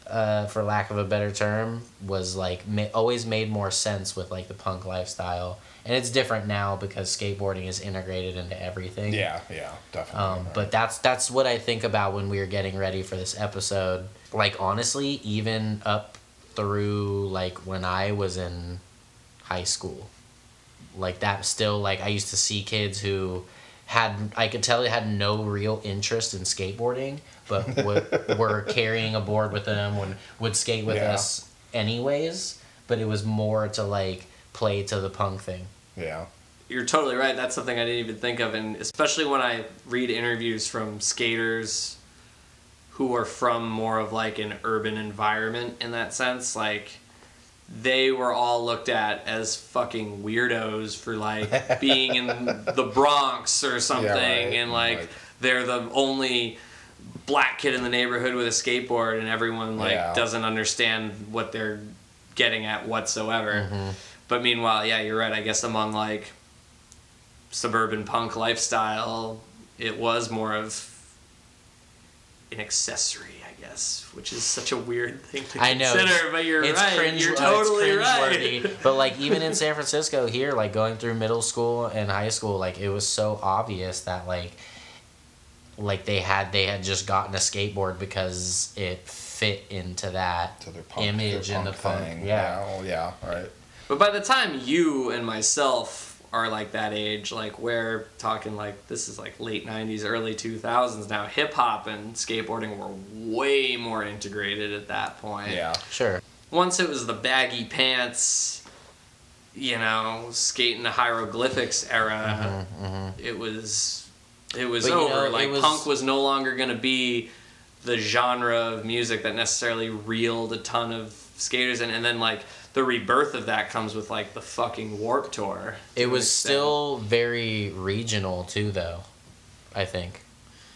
uh, for lack of a better term was like ma- always made more sense with like the punk lifestyle and it's different now because skateboarding is integrated into everything Yeah, yeah, definitely. um, right. but that's that's what I think about when we were getting ready for this episode. Like honestly, even up through like when I was in high school, like that still like I used to see kids who had I could tell they had no real interest in skateboarding, but w- were carrying a board with them and would skate with Yeah. us anyways. But it was more to like play to the punk thing. yeah, You're totally right. That's something I didn't even think of, and especially when I read interviews from skaters who are from more of like an urban environment in that sense, like they were all looked at as fucking weirdos for like being in the Bronx or something, right. and like Like- they're the only black kid in the neighborhood with a skateboard, and everyone like Yeah. doesn't understand what they're getting at whatsoever. Mm-hmm. But meanwhile, yeah, you're right. I guess among like suburban punk lifestyle, it was more of an accessory, I guess, which is such a weird thing to I know. consider. But you're it's right. Cringe, you're totally it's right. but like even in San Francisco here, like going through middle school and high school, like it was so obvious that like like they had they had just gotten a skateboard because it fit into that to their punk, image their in the punk. thing. Yeah. well, yeah, right. But by the time you and myself are like that age, like we're talking like this is like late '90s, early 2000s now. Hip hop and skateboarding were way more integrated at that point. Yeah, Sure. once it was the baggy pants, you know, skating the hieroglyphics era, mm-hmm, mm-hmm. it was it was But, you over. know, like was- punk was no longer going to be the genre of music that necessarily reeled a ton of skaters in, and then like the rebirth of that comes with like the fucking Warp Tour. to It was extent. still very regional too, though. I think.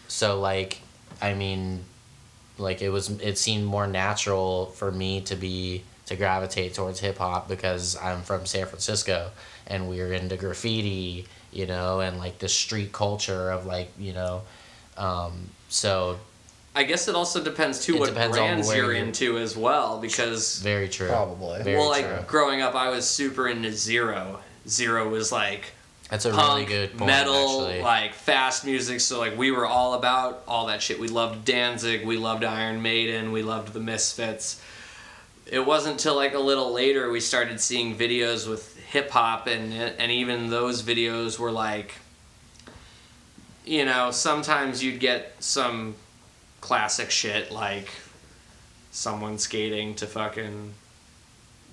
So like, I mean, like it was. It seemed more natural for me to be to gravitate towards hip hop because I'm from San Francisco and we're into graffiti, you know, and like the street culture of like you know, um, so I guess it also depends too It what depends brands where you're you're- into as well because very true. Probably. Very well, like true. growing up, I was super into Zero. Zero was like That's a punk, really good point. metal, actually. like fast music. So like we were all about all that shit. We loved Danzig, we loved Iron Maiden, we loved the Misfits. It wasn't until like a little later we started seeing videos with hip hop, and and even those videos were like, you know, sometimes you'd get some classic shit like someone skating to fucking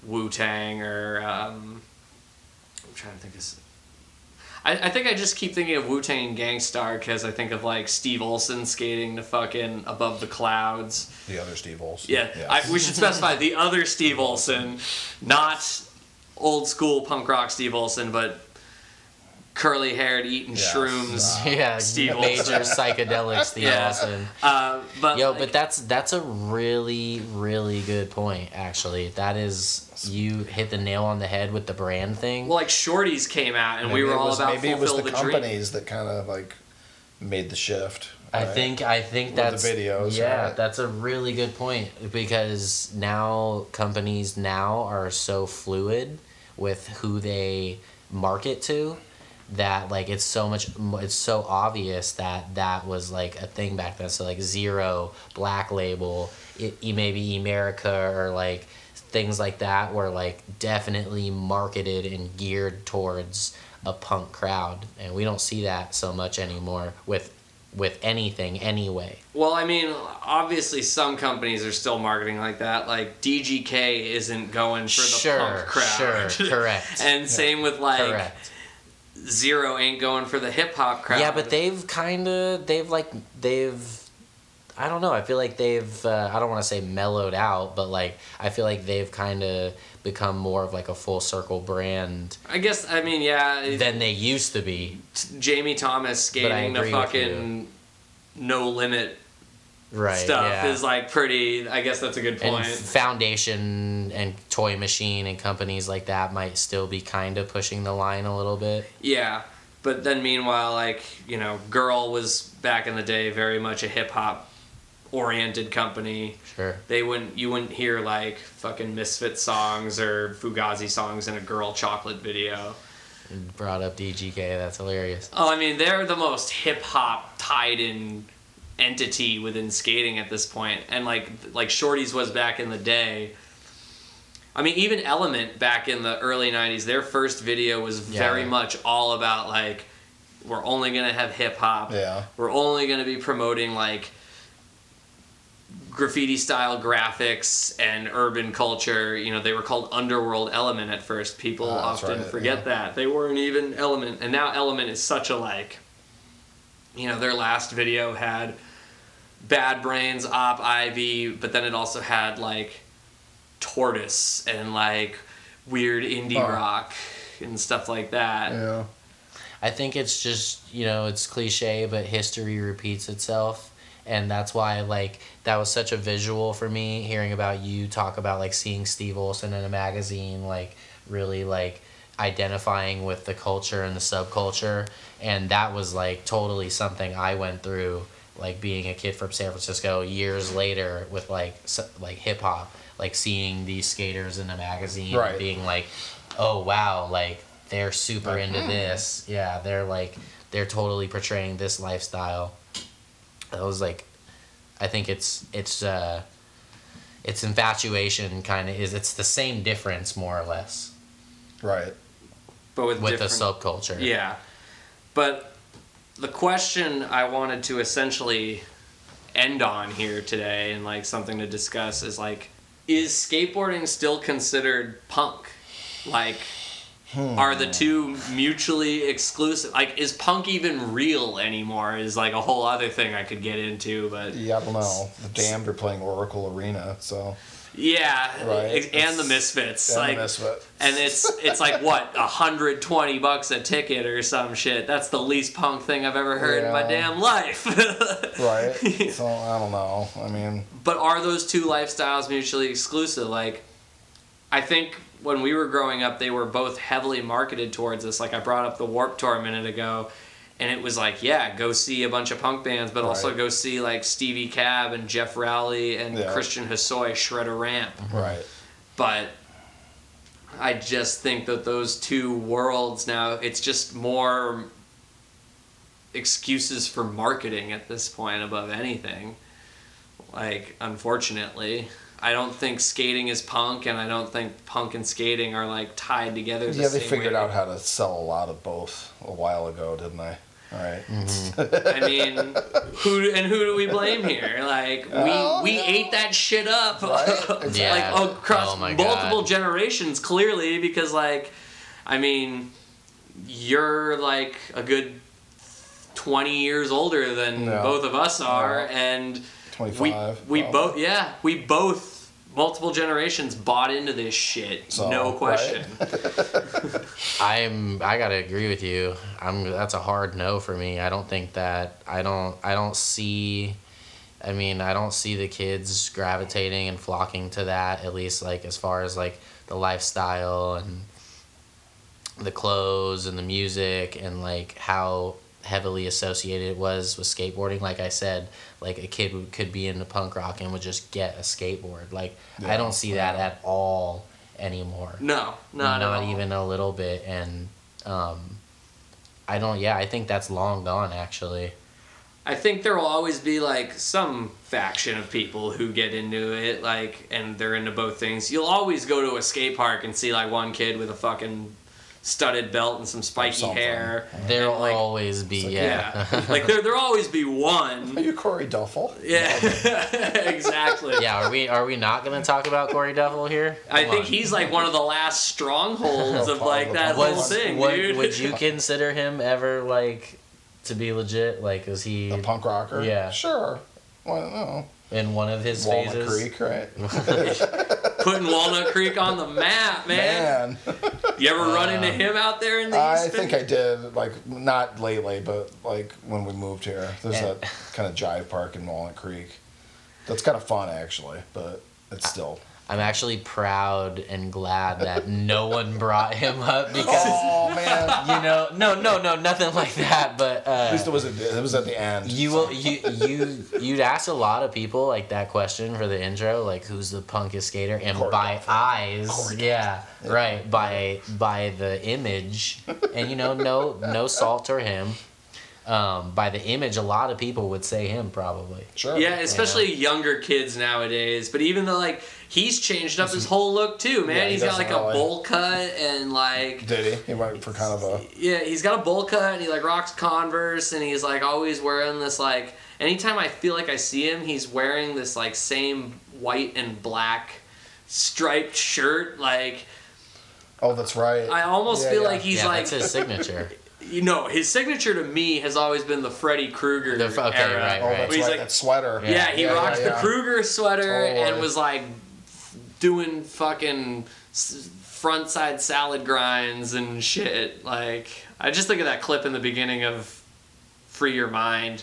Wu Tang or um, I'm trying to think of. I think I just keep thinking of Wu Tang Gang Starr because I think of like Steve Olson skating to fucking Above the Clouds. The other Steve Olson. Yeah, I, we should specify the other Steve Olson, not old school punk rock Steve Olson, but curly haired, eating Yes. shrooms. yeah, Steve major Olson. psychedelic Steve Yeah. Olson. Uh, but Yo, like, but that's that's a really really good point. Actually, that is you hit the nail on the head with the brand thing. well, like Shorty's came out, and we were it all was- about maybe it was fulfill the the, dream. companies that kind of like made the shift. I right? think I think With the that's videos, Yeah, right? that's a really good point because now companies now are so fluid with who they market to that like it's so much it's so obvious that that was like a thing back then so like zero black label it, maybe america or like things like that were like definitely marketed and geared towards a punk crowd and we don't see that so much anymore with with anything anyway Well, I mean, obviously, some companies are still marketing like that. Like DGK isn't going for the Sure, punk crowd. sure, correct. and same with like correct Zero ain't going for the hip hop crowd. yeah but they've kind of they've like they've I don't know. I feel like they've uh, I don't want to say mellowed out, but like I feel like they've kind of become more of like a full circle brand I guess I mean yeah. than they used to be. Jamie Thomas skating the fucking no limit Right. stuff yeah. is like pretty. I guess that's a good and point. Foundation and Toy Machine and companies like that might still be kind of pushing the line a little bit. Yeah, but then meanwhile, like you know, Girl was back in the day very much a hip hop oriented company. Sure. They wouldn't you wouldn't hear like fucking Misfit songs or Fugazi songs in a Girl Chocolate video. Brought up DGK. That's hilarious. Oh, I mean, they're the most hip hop tied in entity within skating at this point, and like like Shorty's was back in the day. I mean, even Element back in the early '90s, their first video was Yeah. very much all about like we're only gonna have hip hop. Yeah. We're only gonna be promoting like graffiti style graphics and urban culture. You know, they were called Underworld Element at first. People ah, that's often right, forget yeah. that. They weren't even Element. And now Element is such a like, you know, their last video had Bad Brains, Op, Ivy, but then it also had like Tortoise and like weird indie Oh. rock and stuff like that. Yeah. I think it's just you know it's cliche, but history repeats itself, and that's why like that was such a visual for me hearing about you talk about like seeing Steve Olson in a magazine, like really like identifying with the culture and the subculture, and that was like totally something I went through, like being a kid from San Francisco years later with like s- like hip hop, like seeing these skaters in a magazine, Right. being like, oh wow, like they're super Like, into hmm. this. Yeah, they're like they're totally portraying this lifestyle. That was like, I think it's it's uh, it's infatuation kind of is it's the same difference more or less Right. But with, with the subculture. Yeah. But the question I wanted to essentially end on here today and like something to discuss is like is skateboarding still considered punk? Like are the two mutually exclusive? Like is punk even real anymore? Is like a whole other thing I could get into, but Yeah, I don't know. The Damned are playing Oracle Arena, so yeah, Right. and the Misfits. and like the and it's it's like what hundred twenty bucks a ticket or some shit. That's the least punk thing I've ever heard in my damn life. right. so I don't know. I mean, but are those two lifestyles mutually exclusive? Like, I think when we were growing up, they were both heavily marketed towards us. Like I brought up the Warp Tour a minute ago, and it was like, yeah, go see a bunch of punk bands, but also go see like Stevie Cab and Geoff Rowley and Yeah. Christian Hosoi shred a ramp. right. but I just think that those two worlds now it's just more excuses for marketing at this point above anything. Like unfortunately, I don't think skating is punk and I don't think punk and skating are like tied together. the Yeah, they figured way. out how to sell a lot of both a while ago, didn't they? All right. Mm-hmm. I mean, who and who do we blame here? Like we Oh, we yeah. ate that shit up, Right, Yeah. like across Oh multiple God. generations, clearly because like, I mean, you're like a good twenty years older than Yeah. both of us are, Yeah. and we 25. we well, both yeah we both multiple generations bought into this shit, So, no right. question. I'm I gotta agree with you. I'm that's a hard no for me. I don't think that I don't I don't see I mean, I don't see the kids gravitating and flocking to that, at least like as far as like the lifestyle and the clothes and the music and like how heavily associated it was with skateboarding. Like I said, like a kid would, could be into punk rock and would just get a skateboard. Like I don't see that at all anymore No, not, all. even a little bit and um i don't yeah i think that's long gone actually I think there will always be like some faction of people who get into it, like, and they're into both things. You'll always go to a skate park and see like one kid with a fucking studded belt and some spiky hair. there'll like, always be like, yeah Yeah, like there there'll always be one. Are you Corey Duffel? Yeah, exactly. yeah are we are we not gonna talk about corey duffel here I think on. he's like one of the last strongholds of like that whole thing, would, dude. would you consider him ever like to be legit like is he A punk rocker? Yeah. Sure. Well, no. In one of his Walnut phases. Creek, right? Putting Walnut Creek on the map, man. Man, You ever run into him out there in the I East? think I did. Like not lately, but like when we moved here, there's And- that kind of jive park in Walnut Creek. That's kind of fun actually, but it's still. I'm actually proud and glad that no one brought him up because Oh man! you know, no, no, no, nothing like that. But At least it uh, was at, it was at the end. you so- will, you, you, you'd ask a lot of people like that question for the intro, like who's the punkest skater, and Corey by Duffy. eyes, Corey yeah, right, by by the image, and you know, no, no salt to him. Um, by the image, a lot of people would say him probably. Sure. Yeah, especially younger kids nowadays. But even though like he's changed up his whole look too, man. Yeah, he he's got doesn't like a bowl cut and like Did he? He went for kind of a. yeah, he's got a bowl cut and he like rocks Converse and he's like always wearing this like anytime I feel like I see him, he's wearing this like same white and black striped shirt. Like Oh, that's right. I almost Yeah, feel yeah. like he's yeah, like that's his signature. you know, his signature to me has always been the Freddy Krueger The f- okay, era. right, Oh, that's He's right. like- that sweater. Yeah, he Yeah, rocked yeah, the yeah. Krueger sweater and was like doing fucking front side salad grinds and shit. Like, I just think of that clip in the beginning of Free Your Mind.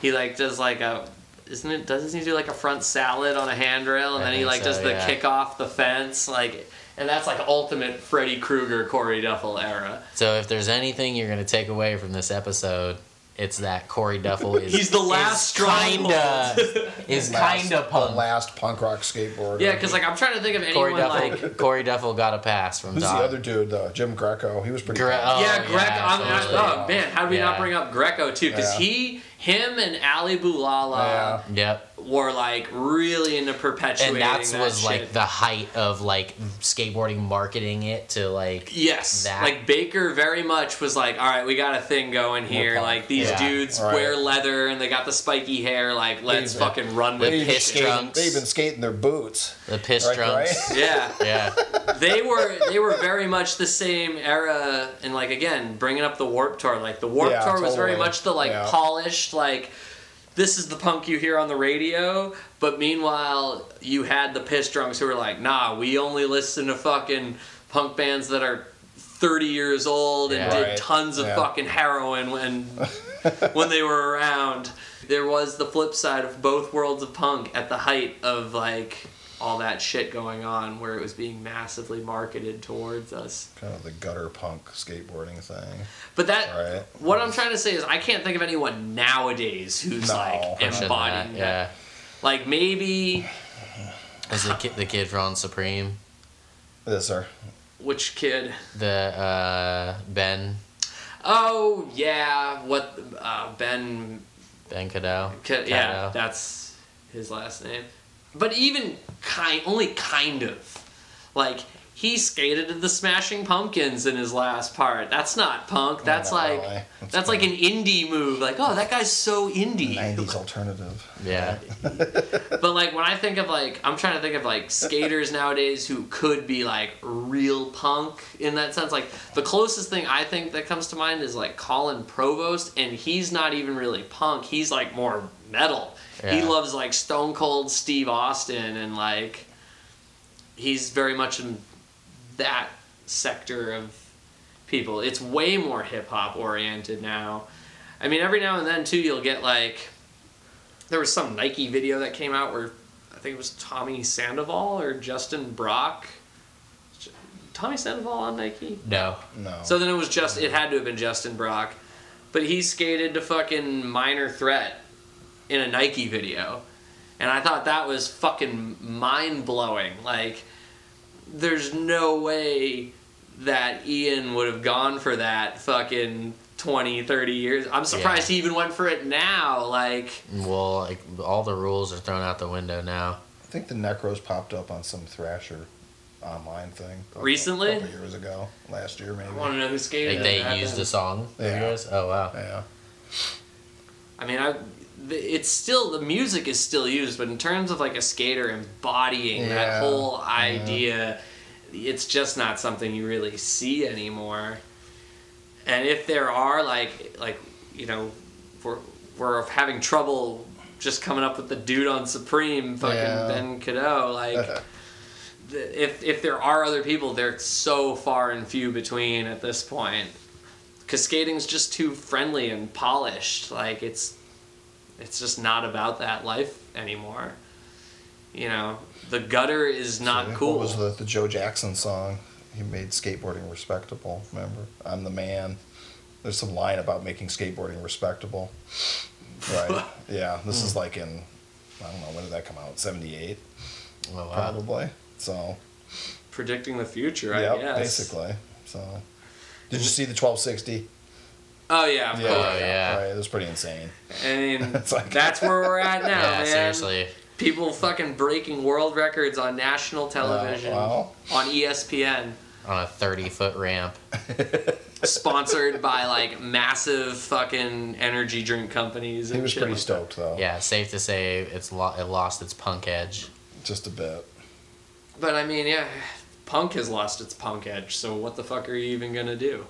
He like does like a. Isn't it? Doesn't he do like a front salad on a handrail, and I then he like so, does the yeah. kick off the fence, like, and that's like ultimate Freddy Krueger, Corey Duffel era. So if there's anything you're gonna take away from this episode, it's that Corey Duffel is He's the last is kinda is kinda The punk. last punk rock skateboarder. Yeah, because like I'm trying to think of Corey anyone Duffel like. Corey Duffel got a pass from Who's Doc. the other dude though? Jim Greco. He was pretty. Gre- cool. oh, yeah, Greco. I'm, I, totally. oh man, how did we not bring up Greco too? Because Yeah. he, him, and Ali Boulala Yeah. Yep. Were like really into perpetuating And that that was shit. like the height of like skateboarding marketing it to like Yes, that. like Baker very much was like, all right, we got a thing going here. punk. Like these Yeah, dudes right. wear leather and they got the spiky hair. Like let's even- fucking run with They even, this piss shit. skated, trunks. they even skate in their boots. the piss Right, drunks. right? Yeah, Yeah. they were they were very much the same era and like again bringing up the warp tour like the warp Yeah, tour was very much the like Yeah. polished like this is the punk you hear on the radio but meanwhile you had the Piss Drunx who were like nah we only listen to fucking punk bands that are 30 years old and Yeah. did Right. tons of Yeah. fucking heroin when when they were around there was the flip side of both worlds of punk at the height of like all that shit going on where it was being massively marketed towards us. Kind of the gutter punk skateboarding thing. But that Right. what I'm trying to say is I can't think of anyone nowadays who's No. like Pushing embodying that, that. Yeah. Like maybe Is the kid the kid from Supreme? Yes, sir. which kid? The uh Ben Oh yeah, what uh, Ben Ben Kadow? Ca- yeah, that's his last name. But even kind, only kind of, like he skated to the Smashing Pumpkins in his last part. That's not punk. That's not like really. That's that's like an indie move. Like oh, that guy's so indie. 90s alternative. Yeah. But like when I think of like, I'm trying to think of like skaters nowadays who could be like real punk in that sense. Like the closest thing I think that comes to mind is like Colin Provost, and he's not even really punk. He's like more metal. He loves like Stone Cold Steve Austin, and like he's very much in that sector of people. It's way more hip hop oriented now. I mean, every now and then too, you'll get like there was some Nike video that came out where I think it was Tommy Sandoval or Justin Brock. Tommy Sandoval on Nike. No. No. So then it was just it had to have been Justin Brock, but he skated to fucking Minor Threat in a Nike video, and I thought that was fucking mind blowing. Like, there's no way that Ian would have gone for that fucking 20, 30 years. I'm surprised Yeah. he even went for it now. Like, Well, like all the rules are thrown out the window now. I think the Necros popped up on some Thrasher online thing. recently, a Recently? couple years ago. Last year, maybe. I want to know who skated. Like they that used the song. of Yeah. yours? Oh wow. Yeah. I mean, I th- it's still the music is still used, but in terms of like a skater embodying that whole idea, it's just not something you really see anymore. And if there are like like you know, we're we're having trouble just coming up with the dude on Supreme, fucking Yeah. Ben Kadow. Like, if if there are other people, they're so far and few between at this point. Cause skating's just too friendly and polished. Like it's, it's just not about that life anymore. You know, the gutter is not cool. What was the, the Joe Jackson song? He made skateboarding respectable. Remember, I'm the man. There's some line about making skateboarding respectable. Right. yeah. This Hmm. is like in I don't know when did that come out? '78 Oh, wow. probably. So predicting the future, I yeah, guess. basically. So did you see the 1260? Oh yeah, of Yeah, course. Oh, yeah. Right. It was pretty insane. I mean, like- that's where we're at now, yeah, man. seriously. People fucking breaking world records on national television, wow. on ESPN, On a 30 foot ramp. sponsored by like massive fucking energy drink companies. He was shit pretty like stoked though. Yeah, safe to say it's lo- it lost its punk edge. Just a bit. But I mean, yeah, punk has lost its punk edge. So what the fuck are you even gonna do?